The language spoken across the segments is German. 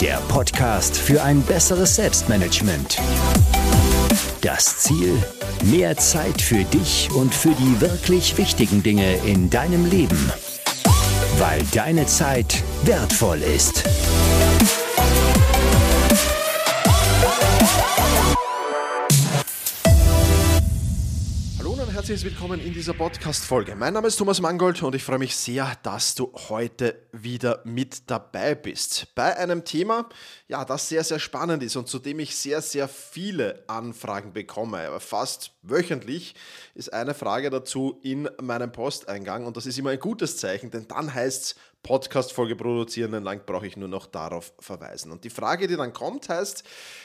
der Podcast für ein besseres Selbstmanagement. Das Ziel? Mehr Zeit für dich und für die wirklich wichtigen Dinge in deinem Leben. Weil deine Zeit wertvoll ist. Herzliches Willkommen in dieser Podcast-Folge. Mein Name ist Thomas Mangold und ich freue mich sehr, dass du heute wieder mit dabei bist. Bei einem Thema, ja, das sehr, sehr spannend ist und zu dem ich sehr, sehr viele Anfragen bekomme. Aber fast wöchentlich ist eine Frage dazu in meinem Posteingang und das ist immer ein gutes Zeichen, denn dann heißt es, Podcast-Folge produzieren, dann lang brauche ich nur noch darauf verweisen. Und die Frage, die dann kommt, heißt,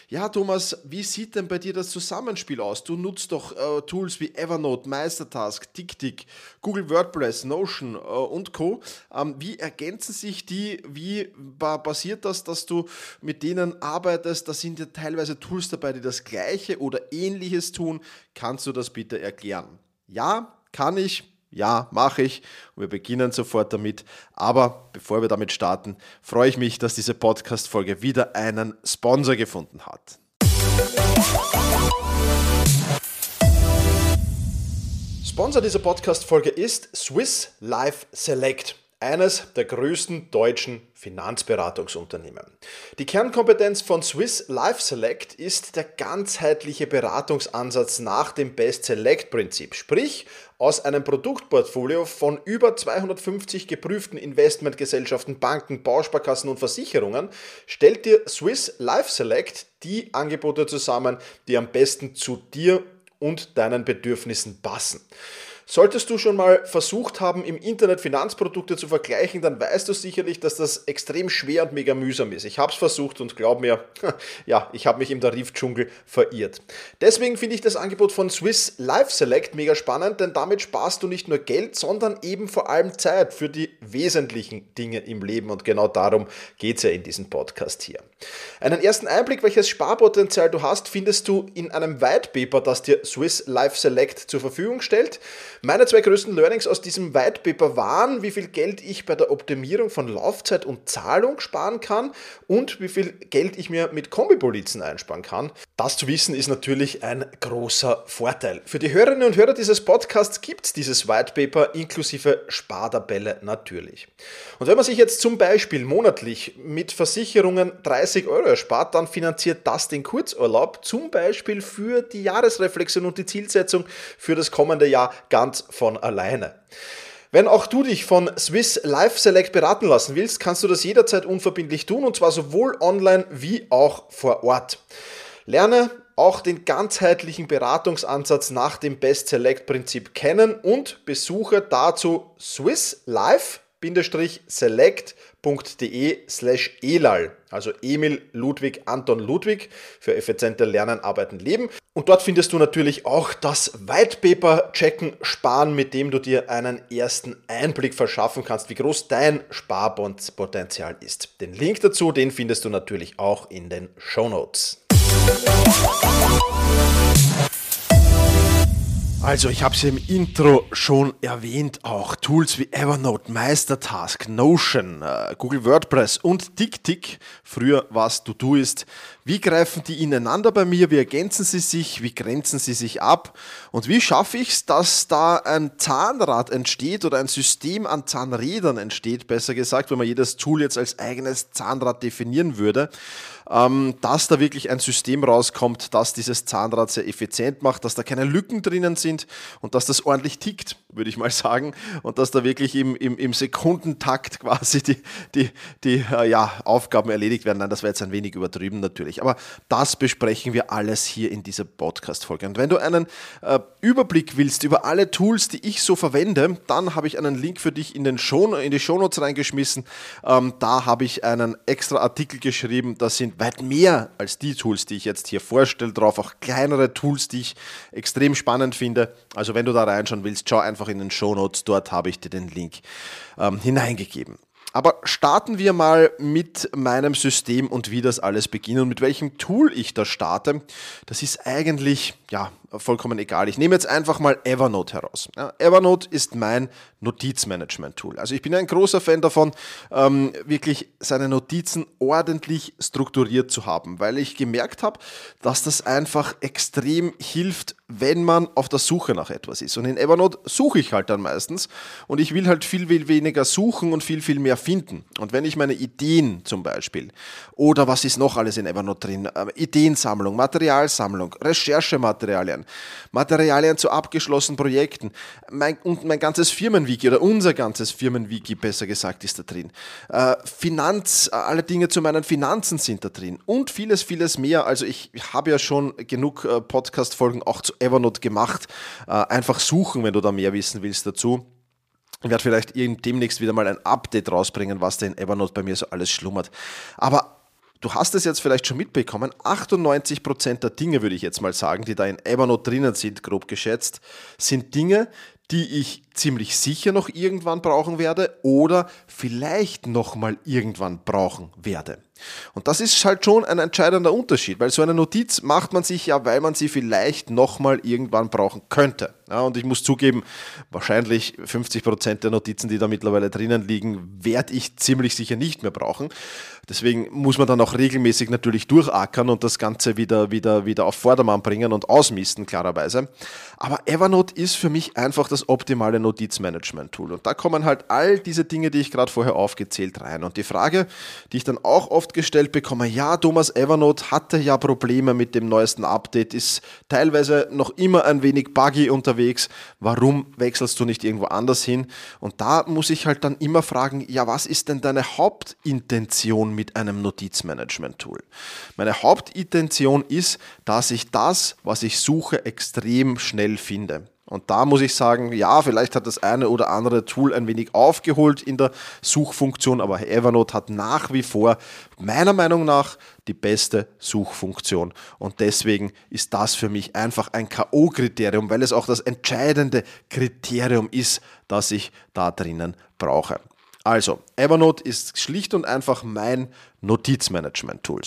ja Thomas, wie sieht denn bei dir das Zusammenspiel aus? Du nutzt doch äh, Tools wie Evernote, Meistertask, TickTick, Google WordPress, Notion äh, und Co. Ähm, wie ergänzen sich die? Wie basiert das, dass du mit denen arbeitest? Da sind ja teilweise Tools dabei, die das gleiche oder ähnliches tun. Kannst du das bitte erklären? Ja, kann ich ja, mache ich. Und wir beginnen sofort damit. Aber bevor wir damit starten, freue ich mich, dass diese Podcast-Folge wieder einen Sponsor gefunden hat. Sponsor dieser Podcast-Folge ist Swiss Life Select eines der größten deutschen Finanzberatungsunternehmen. Die Kernkompetenz von Swiss Life Select ist der ganzheitliche Beratungsansatz nach dem Best Select Prinzip, sprich aus einem Produktportfolio von über 250 geprüften Investmentgesellschaften, Banken, Bausparkassen und Versicherungen stellt dir Swiss Life Select die Angebote zusammen, die am besten zu dir und deinen Bedürfnissen passen. Solltest du schon mal versucht haben, im Internet Finanzprodukte zu vergleichen, dann weißt du sicherlich, dass das extrem schwer und mega mühsam ist. Ich habe es versucht und glaub mir, ja, ich habe mich im Tarifdschungel verirrt. Deswegen finde ich das Angebot von Swiss Life Select mega spannend, denn damit sparst du nicht nur Geld, sondern eben vor allem Zeit für die wesentlichen Dinge im Leben und genau darum geht es ja in diesem Podcast hier. Einen ersten Einblick, welches Sparpotenzial du hast, findest du in einem White Paper, das dir Swiss Life Select zur Verfügung stellt. Meine zwei größten Learnings aus diesem White Paper waren, wie viel Geld ich bei der Optimierung von Laufzeit und Zahlung sparen kann und wie viel Geld ich mir mit Kombipolizen einsparen kann. Das zu wissen ist natürlich ein großer Vorteil. Für die Hörerinnen und Hörer dieses Podcasts gibt es dieses White Paper inklusive Spartabelle natürlich. Und wenn man sich jetzt zum Beispiel monatlich mit Versicherungen 30 Euro erspart, dann finanziert das den Kurzurlaub zum Beispiel für die Jahresreflexion und die Zielsetzung für das kommende Jahr ganz von alleine. Wenn auch du dich von Swiss Life Select beraten lassen willst, kannst du das jederzeit unverbindlich tun und zwar sowohl online wie auch vor Ort. Lerne auch den ganzheitlichen Beratungsansatz nach dem Best Select Prinzip kennen und besuche dazu Swiss Life select.de slash elal, also Emil Ludwig Anton Ludwig für effiziente Lernen, Arbeiten, Leben. Und dort findest du natürlich auch das White Paper Checken Sparen, mit dem du dir einen ersten Einblick verschaffen kannst, wie groß dein Sparpotenzial ist. Den Link dazu, den findest du natürlich auch in den Show Notes. Also, ich habe es im Intro schon erwähnt, auch Tools wie Evernote, Meistertask, Notion, äh, Google WordPress und TickTick, früher was du tust. Wie greifen die ineinander bei mir? Wie ergänzen sie sich? Wie grenzen sie sich ab? Und wie schaffe ich es, dass da ein Zahnrad entsteht oder ein System an Zahnrädern entsteht, besser gesagt, wenn man jedes Tool jetzt als eigenes Zahnrad definieren würde? ähm, dass da wirklich ein System rauskommt, das dieses Zahnrad sehr effizient macht, dass da keine Lücken drinnen sind und dass das ordentlich tickt, würde ich mal sagen, und dass da wirklich im, im, im Sekundentakt quasi die, die, die äh, ja, Aufgaben erledigt werden. Nein, das wäre jetzt ein wenig übertrieben natürlich, aber das besprechen wir alles hier in dieser Podcast-Folge. Und wenn du einen äh, Überblick willst über alle Tools, die ich so verwende, dann habe ich einen Link für dich in, den Show, in die Shownotes reingeschmissen. Ähm, da habe ich einen extra Artikel geschrieben, das sind weit mehr als die Tools, die ich jetzt hier vorstelle, drauf auch kleinere Tools, die ich extrem spannend finde. Also wenn du da reinschauen willst, schau einfach in den Show Notes, dort habe ich dir den Link ähm, hineingegeben. Aber starten wir mal mit meinem System und wie das alles beginnt und mit welchem Tool ich da starte. Das ist eigentlich ja vollkommen egal. Ich nehme jetzt einfach mal Evernote heraus. Ja, Evernote ist mein Notizmanagement-Tool. Also ich bin ein großer Fan davon, ähm, wirklich seine Notizen ordentlich strukturiert zu haben, weil ich gemerkt habe, dass das einfach extrem hilft, wenn man auf der Suche nach etwas ist. Und in Evernote suche ich halt dann meistens und ich will halt viel, viel weniger suchen und viel, viel mehr finden. Und wenn ich meine Ideen zum Beispiel oder was ist noch alles in Evernote drin, äh, Ideensammlung, Materialsammlung, Recherchematerialien, Materialien. Materialien zu abgeschlossenen Projekten. Mein, und mein ganzes Firmenwiki oder unser ganzes Firmenwiki, besser gesagt, ist da drin. Äh, Finanz, alle Dinge zu meinen Finanzen sind da drin. Und vieles, vieles mehr. Also ich habe ja schon genug äh, Podcast-Folgen auch zu Evernote gemacht. Äh, einfach suchen, wenn du da mehr wissen willst dazu. Ich werde vielleicht demnächst wieder mal ein Update rausbringen, was da in Evernote bei mir so alles schlummert. Aber Du hast es jetzt vielleicht schon mitbekommen, 98% der Dinge, würde ich jetzt mal sagen, die da in Evernote drinnen sind, grob geschätzt, sind Dinge, die ich ziemlich sicher noch irgendwann brauchen werde oder vielleicht nochmal irgendwann brauchen werde. Und das ist halt schon ein entscheidender Unterschied, weil so eine Notiz macht man sich ja, weil man sie vielleicht nochmal irgendwann brauchen könnte. Ja, und ich muss zugeben, wahrscheinlich 50 Prozent der Notizen, die da mittlerweile drinnen liegen, werde ich ziemlich sicher nicht mehr brauchen. Deswegen muss man dann auch regelmäßig natürlich durchackern und das Ganze wieder, wieder, wieder auf Vordermann bringen und ausmisten, klarerweise. Aber Evernote ist für mich einfach das optimale Notizmanagement-Tool. Und da kommen halt all diese Dinge, die ich gerade vorher aufgezählt, rein. Und die Frage, die ich dann auch oft gestellt bekomme, ja, Thomas Evernote hatte ja Probleme mit dem neuesten Update, ist teilweise noch immer ein wenig buggy unterwegs. Warum wechselst du nicht irgendwo anders hin? Und da muss ich halt dann immer fragen, ja, was ist denn deine Hauptintention mit einem Notizmanagement-Tool? Meine Hauptintention ist, dass ich das, was ich suche, extrem schnell finde. Und da muss ich sagen, ja, vielleicht hat das eine oder andere Tool ein wenig aufgeholt in der Suchfunktion, aber Evernote hat nach wie vor meiner Meinung nach die beste Suchfunktion. Und deswegen ist das für mich einfach ein KO-Kriterium, weil es auch das entscheidende Kriterium ist, das ich da drinnen brauche. Also, Evernote ist schlicht und einfach mein Notizmanagement-Tool.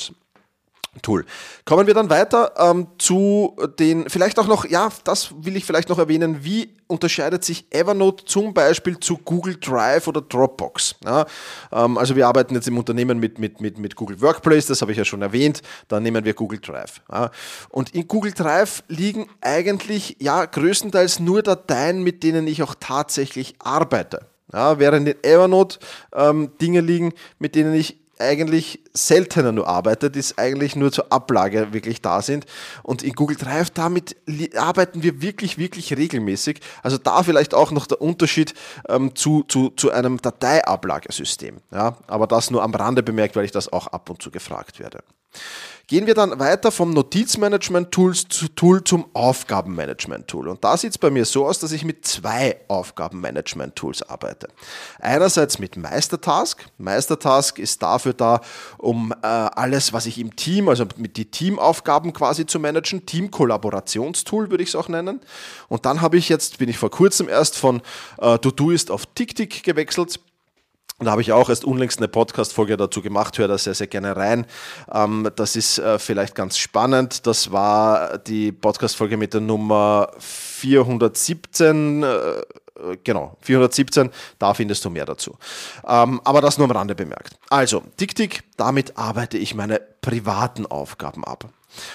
Tool. Kommen wir dann weiter ähm, zu den, vielleicht auch noch, ja, das will ich vielleicht noch erwähnen, wie unterscheidet sich Evernote zum Beispiel zu Google Drive oder Dropbox? Ja, ähm, also wir arbeiten jetzt im Unternehmen mit, mit, mit, mit Google Workplace, das habe ich ja schon erwähnt, dann nehmen wir Google Drive. Ja. Und in Google Drive liegen eigentlich ja größtenteils nur Dateien, mit denen ich auch tatsächlich arbeite. Ja, während in Evernote ähm, Dinge liegen, mit denen ich eigentlich seltener nur arbeitet, ist eigentlich nur zur Ablage wirklich da sind. Und in Google Drive, damit arbeiten wir wirklich, wirklich regelmäßig. Also da vielleicht auch noch der Unterschied ähm, zu, zu, zu einem Dateiablagesystem. Ja, aber das nur am Rande bemerkt, weil ich das auch ab und zu gefragt werde. Gehen wir dann weiter vom Notizmanagement-Tool zum Aufgabenmanagement-Tool. Und da sieht es bei mir so aus, dass ich mit zwei Aufgabenmanagement-Tools arbeite. Einerseits mit Meistertask. Meistertask ist dafür da, um äh, alles, was ich im Team, also mit die Teamaufgaben quasi zu managen. Team-Kollaborationstool würde ich es auch nennen. Und dann habe ich jetzt, bin ich vor kurzem erst von äh, Todoist auf TickTick gewechselt und da habe ich auch erst unlängst eine Podcast-Folge dazu gemacht, höre da sehr, sehr gerne rein. Ähm, das ist äh, vielleicht ganz spannend. Das war die Podcast-Folge mit der Nummer 417. Äh, genau, 417, da findest du mehr dazu. Ähm, aber das nur am Rande bemerkt. Also, TickTick, damit arbeite ich meine privaten Aufgaben ab.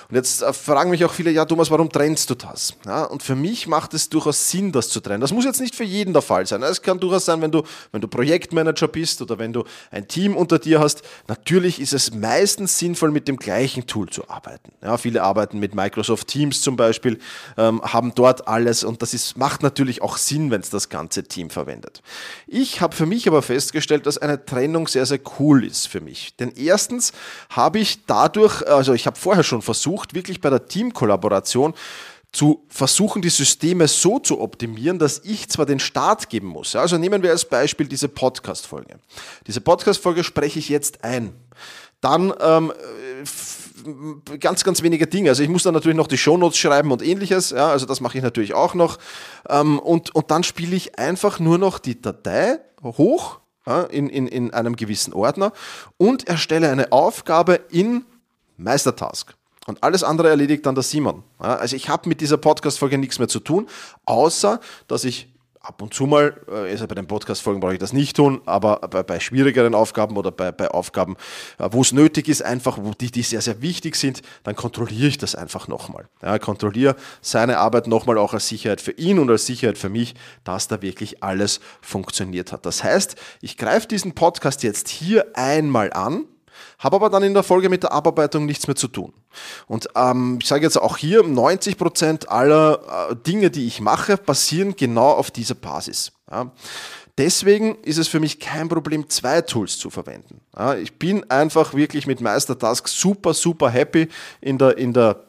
Und jetzt äh, fragen mich auch viele, ja Thomas, warum trennst du das? Ja, und für mich macht es durchaus Sinn, das zu trennen. Das muss jetzt nicht für jeden der Fall sein. Es kann durchaus sein, wenn du, wenn du Projektmanager bist oder wenn du ein Team unter dir hast. Natürlich ist es meistens sinnvoll, mit dem gleichen Tool zu arbeiten. Ja, viele arbeiten mit Microsoft Teams zum Beispiel, ähm, haben dort alles und das ist, macht natürlich auch Sinn, wenn es das ganze Team verwendet. Ich habe für mich aber festgestellt, dass eine Trennung sehr, sehr cool ist für mich. Denn erstens habe ich dadurch, also ich habe vorher schon versucht, wirklich bei der Teamkollaboration zu versuchen, die Systeme so zu optimieren, dass ich zwar den Start geben muss. Also nehmen wir als Beispiel diese Podcast-Folge. Diese Podcast-Folge spreche ich jetzt ein. Dann ähm, ganz, ganz wenige Dinge. Also ich muss dann natürlich noch die Shownotes schreiben und ähnliches. Ja, also das mache ich natürlich auch noch. Ähm, und, und dann spiele ich einfach nur noch die Datei hoch ja, in, in, in einem gewissen Ordner und erstelle eine Aufgabe in Meistertask. Und alles andere erledigt dann der Simon. Ja, also ich habe mit dieser Podcast-Folge nichts mehr zu tun, außer dass ich ab und zu mal, äh, also bei den Podcast-Folgen brauche ich das nicht tun, aber bei, bei schwierigeren Aufgaben oder bei, bei Aufgaben, äh, wo es nötig ist, einfach, wo die, die sehr, sehr wichtig sind, dann kontrolliere ich das einfach nochmal. Ja, kontrolliere seine Arbeit nochmal auch als Sicherheit für ihn und als Sicherheit für mich, dass da wirklich alles funktioniert hat. Das heißt, ich greife diesen Podcast jetzt hier einmal an, habe aber dann in der Folge mit der Abarbeitung nichts mehr zu tun. Und ähm, ich sage jetzt auch hier, 90 Prozent aller äh, Dinge, die ich mache, basieren genau auf dieser Basis. Ja. Deswegen ist es für mich kein Problem, zwei Tools zu verwenden. Ja, ich bin einfach wirklich mit Meistertask super, super happy in der, in der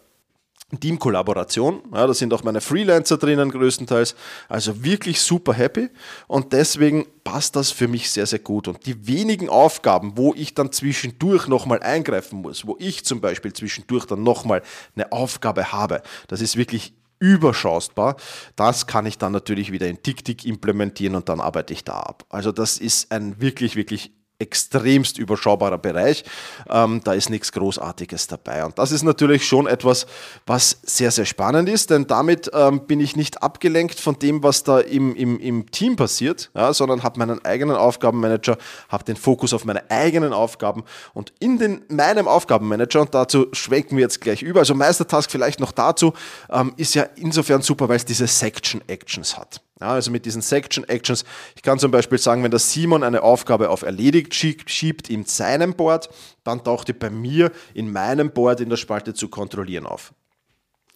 Teamkollaboration. Ja, da sind auch meine Freelancer drinnen größtenteils. Also wirklich super happy und deswegen passt das für mich sehr, sehr gut. Und die wenigen Aufgaben, wo ich dann zwischendurch nochmal eingreifen muss, wo ich zum Beispiel zwischendurch dann nochmal eine Aufgabe habe, das ist wirklich überschaubar. Das kann ich dann natürlich wieder in TickTick implementieren und dann arbeite ich da ab. Also das ist ein wirklich, wirklich extremst überschaubarer Bereich. Ähm, da ist nichts Großartiges dabei. Und das ist natürlich schon etwas, was sehr, sehr spannend ist, denn damit ähm, bin ich nicht abgelenkt von dem, was da im, im, im Team passiert, ja, sondern habe meinen eigenen Aufgabenmanager, habe den Fokus auf meine eigenen Aufgaben und in den, meinem Aufgabenmanager, und dazu schwenken wir jetzt gleich über, also Meistertask vielleicht noch dazu, ähm, ist ja insofern super, weil es diese Section Actions hat. Ja, also mit diesen Section Actions. Ich kann zum Beispiel sagen, wenn der Simon eine Aufgabe auf erledigt schiebt in seinem Board, dann taucht die bei mir in meinem Board in der Spalte zu kontrollieren auf.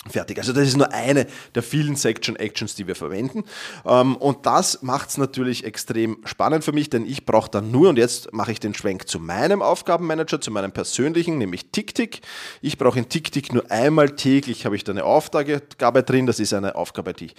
Fertig. Also das ist nur eine der vielen Section Actions, die wir verwenden. Ähm, und das macht es natürlich extrem spannend für mich, denn ich brauche dann nur, und jetzt mache ich den Schwenk zu meinem Aufgabenmanager, zu meinem persönlichen, nämlich TickTick. Ich brauche in TickTick nur einmal täglich, habe ich da eine Aufgabe drin. Das ist eine Aufgabe, die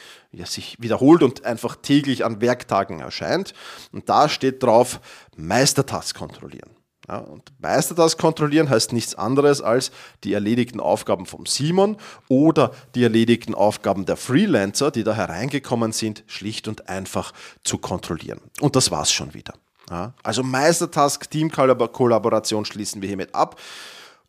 sich wiederholt und einfach täglich an Werktagen erscheint. Und da steht drauf, Meistertask kontrollieren. Ja, und Meister das kontrollieren heißt nichts anderes als die erledigten Aufgaben vom Simon oder die erledigten Aufgaben der Freelancer, die da hereingekommen sind, schlicht und einfach zu kontrollieren. Und das war's schon wieder. Ja, also Meistertask, Teamkollaboration schließen wir hiermit ab.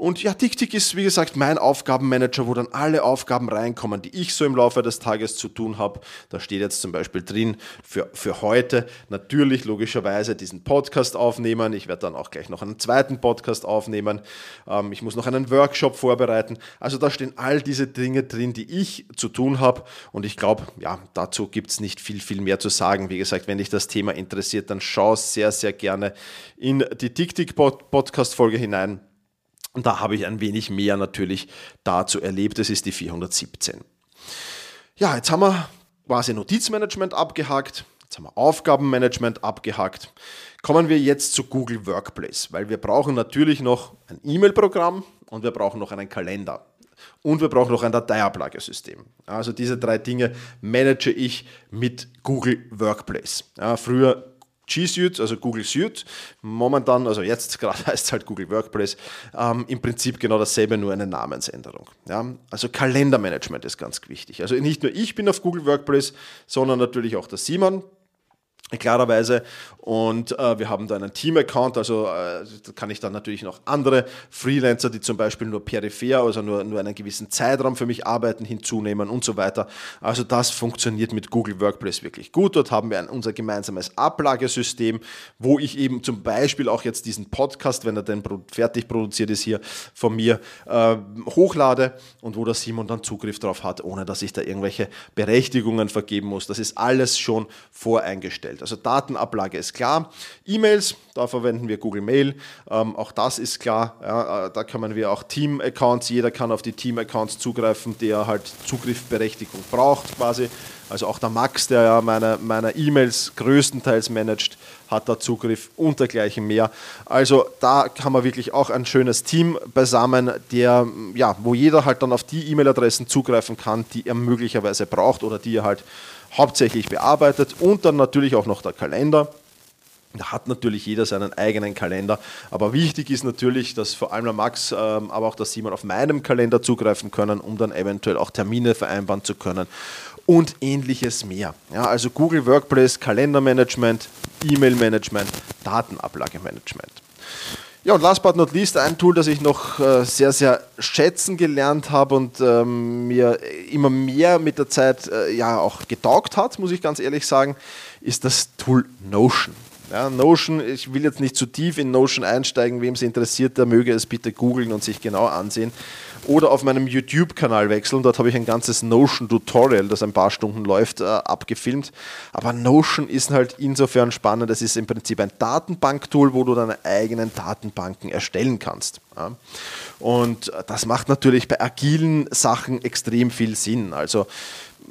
Und ja, TickTick ist, wie gesagt, mein Aufgabenmanager, wo dann alle Aufgaben reinkommen, die ich so im Laufe des Tages zu tun habe. Da steht jetzt zum Beispiel drin für, für heute natürlich logischerweise diesen Podcast aufnehmen. Ich werde dann auch gleich noch einen zweiten Podcast aufnehmen. Ähm, ich muss noch einen Workshop vorbereiten. Also da stehen all diese Dinge drin, die ich zu tun habe. Und ich glaube, ja, dazu gibt es nicht viel, viel mehr zu sagen. Wie gesagt, wenn dich das Thema interessiert, dann schau sehr, sehr gerne in die TickTick-Podcast-Folge hinein. Und da habe ich ein wenig mehr natürlich dazu erlebt. Das ist die 417. Ja, jetzt haben wir quasi Notizmanagement abgehakt. Jetzt haben wir Aufgabenmanagement abgehakt. Kommen wir jetzt zu Google Workplace, weil wir brauchen natürlich noch ein E-Mail-Programm und wir brauchen noch einen Kalender. Und wir brauchen noch ein Dateiablagesystem. Also diese drei Dinge manage ich mit Google Workplace. Ja, früher G Suite, also Google Suite, momentan, also jetzt gerade heißt es halt Google Workplace, ähm, im Prinzip genau dasselbe, nur eine Namensänderung. Ja? Also Kalendermanagement ist ganz wichtig. Also nicht nur ich bin auf Google Workplace, sondern natürlich auch der Simon, klarerweise. Und äh, wir haben da einen Team-Account, also äh, kann ich dann natürlich noch andere Freelancer, die zum Beispiel nur peripher, also nur, nur einen gewissen Zeitraum für mich arbeiten, hinzunehmen und so weiter. Also das funktioniert mit Google Workplace wirklich gut. Dort haben wir ein, unser gemeinsames Ablagesystem, wo ich eben zum Beispiel auch jetzt diesen Podcast, wenn er denn fertig produziert ist, hier von mir äh, hochlade und wo der Simon dann Zugriff drauf hat, ohne dass ich da irgendwelche Berechtigungen vergeben muss. Das ist alles schon voreingestellt. Also Datenablage ist klar. E-Mails, da verwenden wir Google Mail. Ähm, auch das ist klar. Ja, äh, da können wir auch Team-Accounts, jeder kann auf die Team-Accounts zugreifen, der halt Zugriffberechtigung braucht quasi. Also auch der Max, der ja meine, meine E-Mails größtenteils managt, hat da Zugriff und dergleichen mehr. Also da kann man wirklich auch ein schönes Team beisammen, der, ja, wo jeder halt dann auf die E-Mail-Adressen zugreifen kann, die er möglicherweise braucht oder die er halt hauptsächlich bearbeitet und dann natürlich auch noch der Kalender. Da hat natürlich jeder seinen eigenen Kalender. Aber wichtig ist natürlich, dass vor allem der Max, ähm, aber auch der Simon auf meinem Kalender zugreifen können, um dann eventuell auch Termine vereinbaren zu können und ähnliches mehr. Ja, also Google Workplace, Kalendermanagement, E-Mail-Management, Datenablagemanagement. Ja, und last but not least, ein Tool, das ich noch äh, sehr, sehr schätzen gelernt habe und ähm, mir immer mehr mit der Zeit äh, ja auch getaugt hat, muss ich ganz ehrlich sagen, ist das Tool Notion. Ja, Notion, ich will jetzt nicht zu tief in Notion einsteigen, wem es interessiert, der möge es bitte googeln und sich genau ansehen oder auf meinem YouTube-Kanal wechseln. Dort habe ich ein ganzes Notion-Tutorial, das ein paar Stunden läuft, äh, abgefilmt. Aber Notion ist halt insofern spannend. Es ist im Prinzip ein Datenbanktool, wo du deine eigenen Datenbanken erstellen kannst. Und das macht natürlich bei agilen Sachen extrem viel Sinn. Also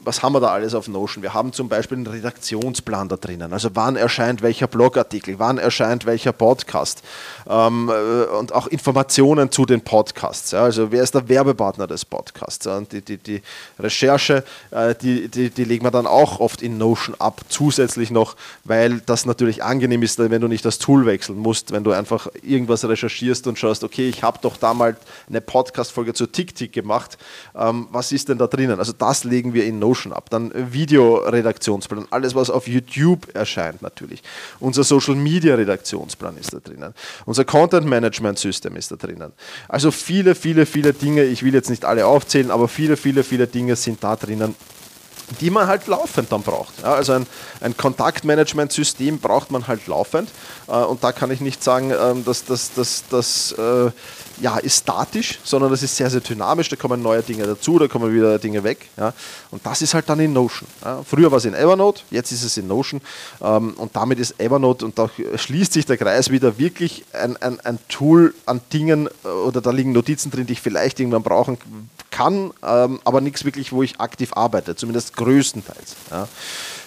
was haben wir da alles auf Notion? Wir haben zum Beispiel einen Redaktionsplan da drinnen. Also wann erscheint welcher Blogartikel, wann erscheint welcher Podcast ähm, äh, und auch Informationen zu den Podcasts. Ja? Also wer ist der Werbepartner des Podcasts? Ja? Die, die, die Recherche, äh, die, die, die legen wir dann auch oft in Notion ab, zusätzlich noch, weil das natürlich angenehm ist, wenn du nicht das Tool wechseln musst, wenn du einfach irgendwas recherchierst und schaust, okay, ich habe doch damals eine Podcast-Folge zu TikTok gemacht, ähm, was ist denn da drinnen? Also das legen wir in Notion ab. Dann Videoredaktionsplan, alles was auf YouTube erscheint natürlich. Unser Social Media Redaktionsplan ist da drinnen. Unser Content Management System ist da drinnen. Also viele, viele, viele Dinge, ich will jetzt nicht alle aufzählen, aber viele, viele, viele Dinge sind da drinnen, die man halt laufend dann braucht. Ja, also ein, ein Kontaktmanagement-System braucht man halt laufend. Äh, und da kann ich nicht sagen, ähm, dass das, das, das äh, ja, ist statisch, sondern das ist sehr, sehr dynamisch. Da kommen neue Dinge dazu, da kommen wieder Dinge weg. Ja. Und das ist halt dann in Notion. Ja. Früher war es in Evernote, jetzt ist es in Notion. Ähm, und damit ist Evernote, und da schließt sich der Kreis wieder, wirklich ein, ein, ein Tool an Dingen, äh, oder da liegen Notizen drin, die ich vielleicht irgendwann brauchen kann, ähm, aber nichts wirklich, wo ich aktiv arbeite, zumindest größtenteils. Ja.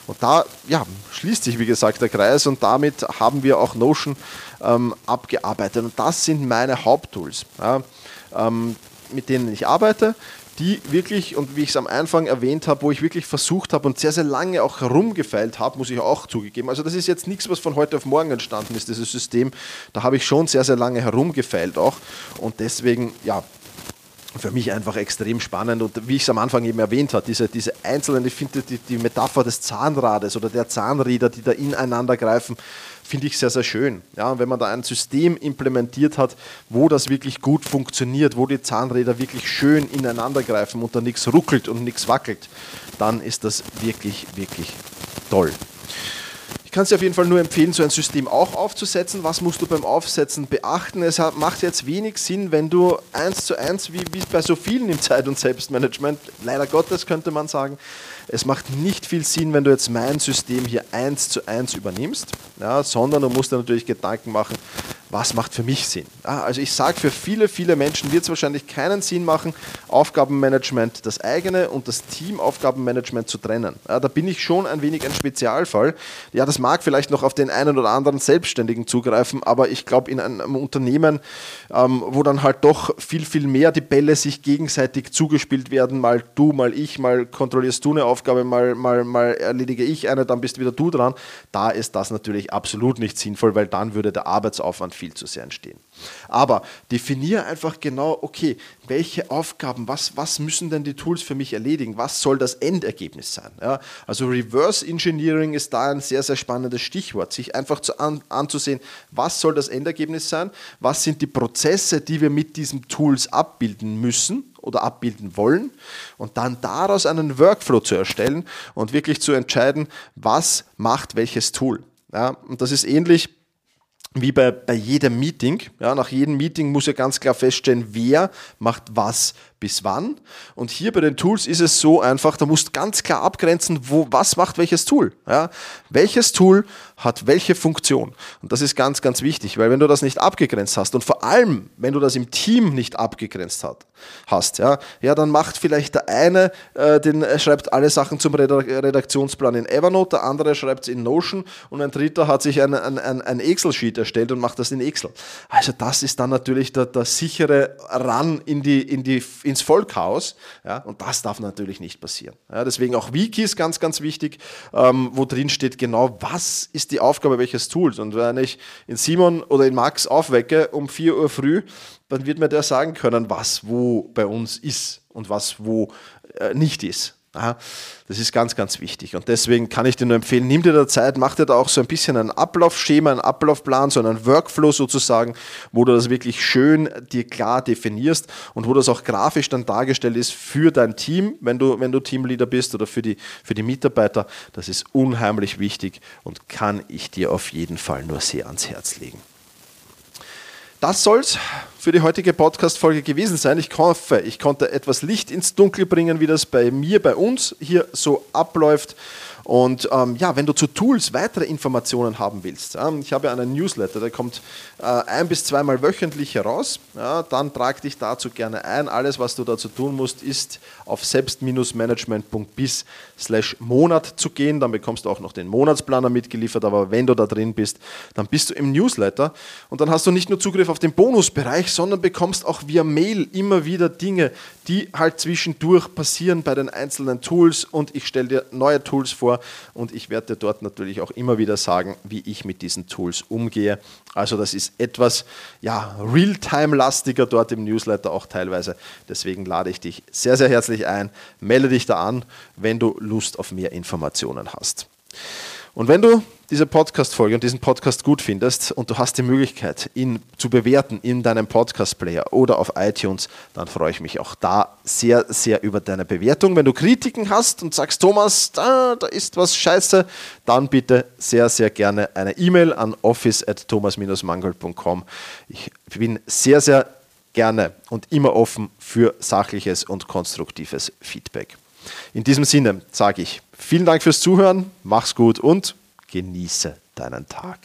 Und da ja, schließt sich, wie gesagt, der Kreis und damit haben wir auch Notion ähm, abgearbeitet. Und das sind meine Haupttools, ja, ähm, mit denen ich arbeite, die wirklich, und wie ich es am Anfang erwähnt habe, wo ich wirklich versucht habe und sehr, sehr lange auch herumgefeilt habe, muss ich auch zugegeben. Also das ist jetzt nichts, was von heute auf morgen entstanden ist, dieses System. Da habe ich schon sehr, sehr lange herumgefeilt auch. Und deswegen, ja, für mich einfach extrem spannend und wie ich es am Anfang eben erwähnt habe, diese, diese einzelnen, ich finde die, die Metapher des Zahnrades oder der Zahnräder, die da ineinander greifen, finde ich sehr, sehr schön. Ja, wenn man da ein System implementiert hat, wo das wirklich gut funktioniert, wo die Zahnräder wirklich schön ineinander greifen und da nichts ruckelt und nichts wackelt, dann ist das wirklich, wirklich toll kann es dir auf jeden Fall nur empfehlen, so ein System auch aufzusetzen. Was musst du beim Aufsetzen beachten? Es macht jetzt wenig Sinn, wenn du eins zu eins, wie, wie bei so vielen im Zeit- und Selbstmanagement, leider Gottes könnte man sagen, es macht nicht viel Sinn, wenn du jetzt mein System hier eins zu eins übernimmst, ja, sondern du musst dir natürlich Gedanken machen, was macht für mich Sinn? Ja, also ich sage, für viele, viele Menschen wird es wahrscheinlich keinen Sinn machen, Aufgabenmanagement, das eigene und das Teamaufgabenmanagement zu trennen. Da bin ich schon ein wenig ein Spezialfall. Ja, das mag vielleicht noch auf den einen oder anderen Selbstständigen zugreifen, aber ich glaube, in einem Unternehmen, ähm, wo dann halt doch viel, viel mehr die Bälle sich gegenseitig zugespielt werden, mal du, mal ich, mal kontrollierst du eine Aufgabe, mal, mal, mal erledige ich eine, dann bist wieder du dran, da ist das natürlich absolut nicht sinnvoll, weil dann würde der Arbeitsaufwand viel viel zu sehr entstehen. Aber definiere einfach genau, okay, welche Aufgaben, was, was müssen denn die Tools für mich erledigen? Was soll das Endergebnis sein? Ja, also Reverse Engineering ist da ein sehr, sehr spannendes Stichwort, sich einfach zu an, anzusehen, was soll das Endergebnis sein? Was sind die Prozesse, die wir mit diesen Tools abbilden müssen? oder abbilden wollen und dann daraus einen Workflow zu erstellen und wirklich zu entscheiden, was macht welches Tool. Ja, und das ist ähnlich wie bei, bei jedem Meeting. Ja, nach jedem Meeting muss er ganz klar feststellen, wer macht was bis wann. Und hier bei den Tools ist es so einfach, da musst ganz klar abgrenzen, wo, was macht welches Tool. Ja? Welches Tool hat welche Funktion. Und das ist ganz, ganz wichtig, weil wenn du das nicht abgegrenzt hast und vor allem, wenn du das im Team nicht abgegrenzt hat, hast, ja, ja, dann macht vielleicht der eine, äh, den, er schreibt alle Sachen zum Redaktionsplan in Evernote, der andere schreibt es in Notion und ein dritter hat sich ein, ein, ein, ein Excel-Sheet erstellt und macht das in Excel. Also das ist dann natürlich der, der sichere Run in die, in die, ins Vollchaos. Ja, und das darf natürlich nicht passieren. Ja, deswegen auch Wikis ganz, ganz wichtig, ähm, wo drin steht genau, was ist die Aufgabe welches Tools. Und wenn ich in Simon oder in Max aufwecke um 4 Uhr früh, dann wird mir der sagen können, was wo bei uns ist und was wo äh, nicht ist. Aha, das ist ganz, ganz wichtig. Und deswegen kann ich dir nur empfehlen, nimm dir da Zeit, mach dir da auch so ein bisschen ein Ablaufschema, einen Ablaufplan, so einen Workflow sozusagen, wo du das wirklich schön dir klar definierst und wo das auch grafisch dann dargestellt ist für dein Team, wenn du, wenn du Teamleader bist oder für die, für die Mitarbeiter. Das ist unheimlich wichtig und kann ich dir auf jeden Fall nur sehr ans Herz legen. Das soll es für die heutige Podcast-Folge gewesen sein. Ich hoffe, ich konnte etwas Licht ins Dunkel bringen, wie das bei mir, bei uns hier so abläuft. Und ähm, ja, wenn du zu Tools weitere Informationen haben willst, ähm, ich habe einen Newsletter, der kommt äh, ein bis zweimal wöchentlich heraus, ja, dann trag dich dazu gerne ein. Alles, was du dazu tun musst, ist auf selbst-management.bis slash Monat zu gehen. Dann bekommst du auch noch den Monatsplaner mitgeliefert, aber wenn du da drin bist, dann bist du im Newsletter und dann hast du nicht nur Zugriff auf den Bonusbereich, sondern bekommst auch via Mail immer wieder Dinge, die halt zwischendurch passieren bei den einzelnen Tools und ich stelle dir neue Tools vor, vor und ich werde dir dort natürlich auch immer wieder sagen, wie ich mit diesen Tools umgehe. Also das ist etwas ja, Realtime-lastiger dort im Newsletter auch teilweise. Deswegen lade ich dich sehr, sehr herzlich ein. Melde dich da an, wenn du Lust auf mehr Informationen hast. Und wenn du diese Podcast-Folge und diesen Podcast gut findest und du hast die Möglichkeit, ihn zu bewerten in deinem Podcast-Player oder auf iTunes, dann freue ich mich auch da sehr, sehr über deine Bewertung. Wenn du Kritiken hast und sagst, Thomas, da, da ist was scheiße, dann bitte sehr, sehr gerne eine E-Mail an office at thomas-mangold.com. Ich bin sehr, sehr gerne und immer offen für sachliches und konstruktives Feedback. In diesem Sinne sage ich vielen Dank fürs Zuhören, mach's gut und genieße deinen Tag.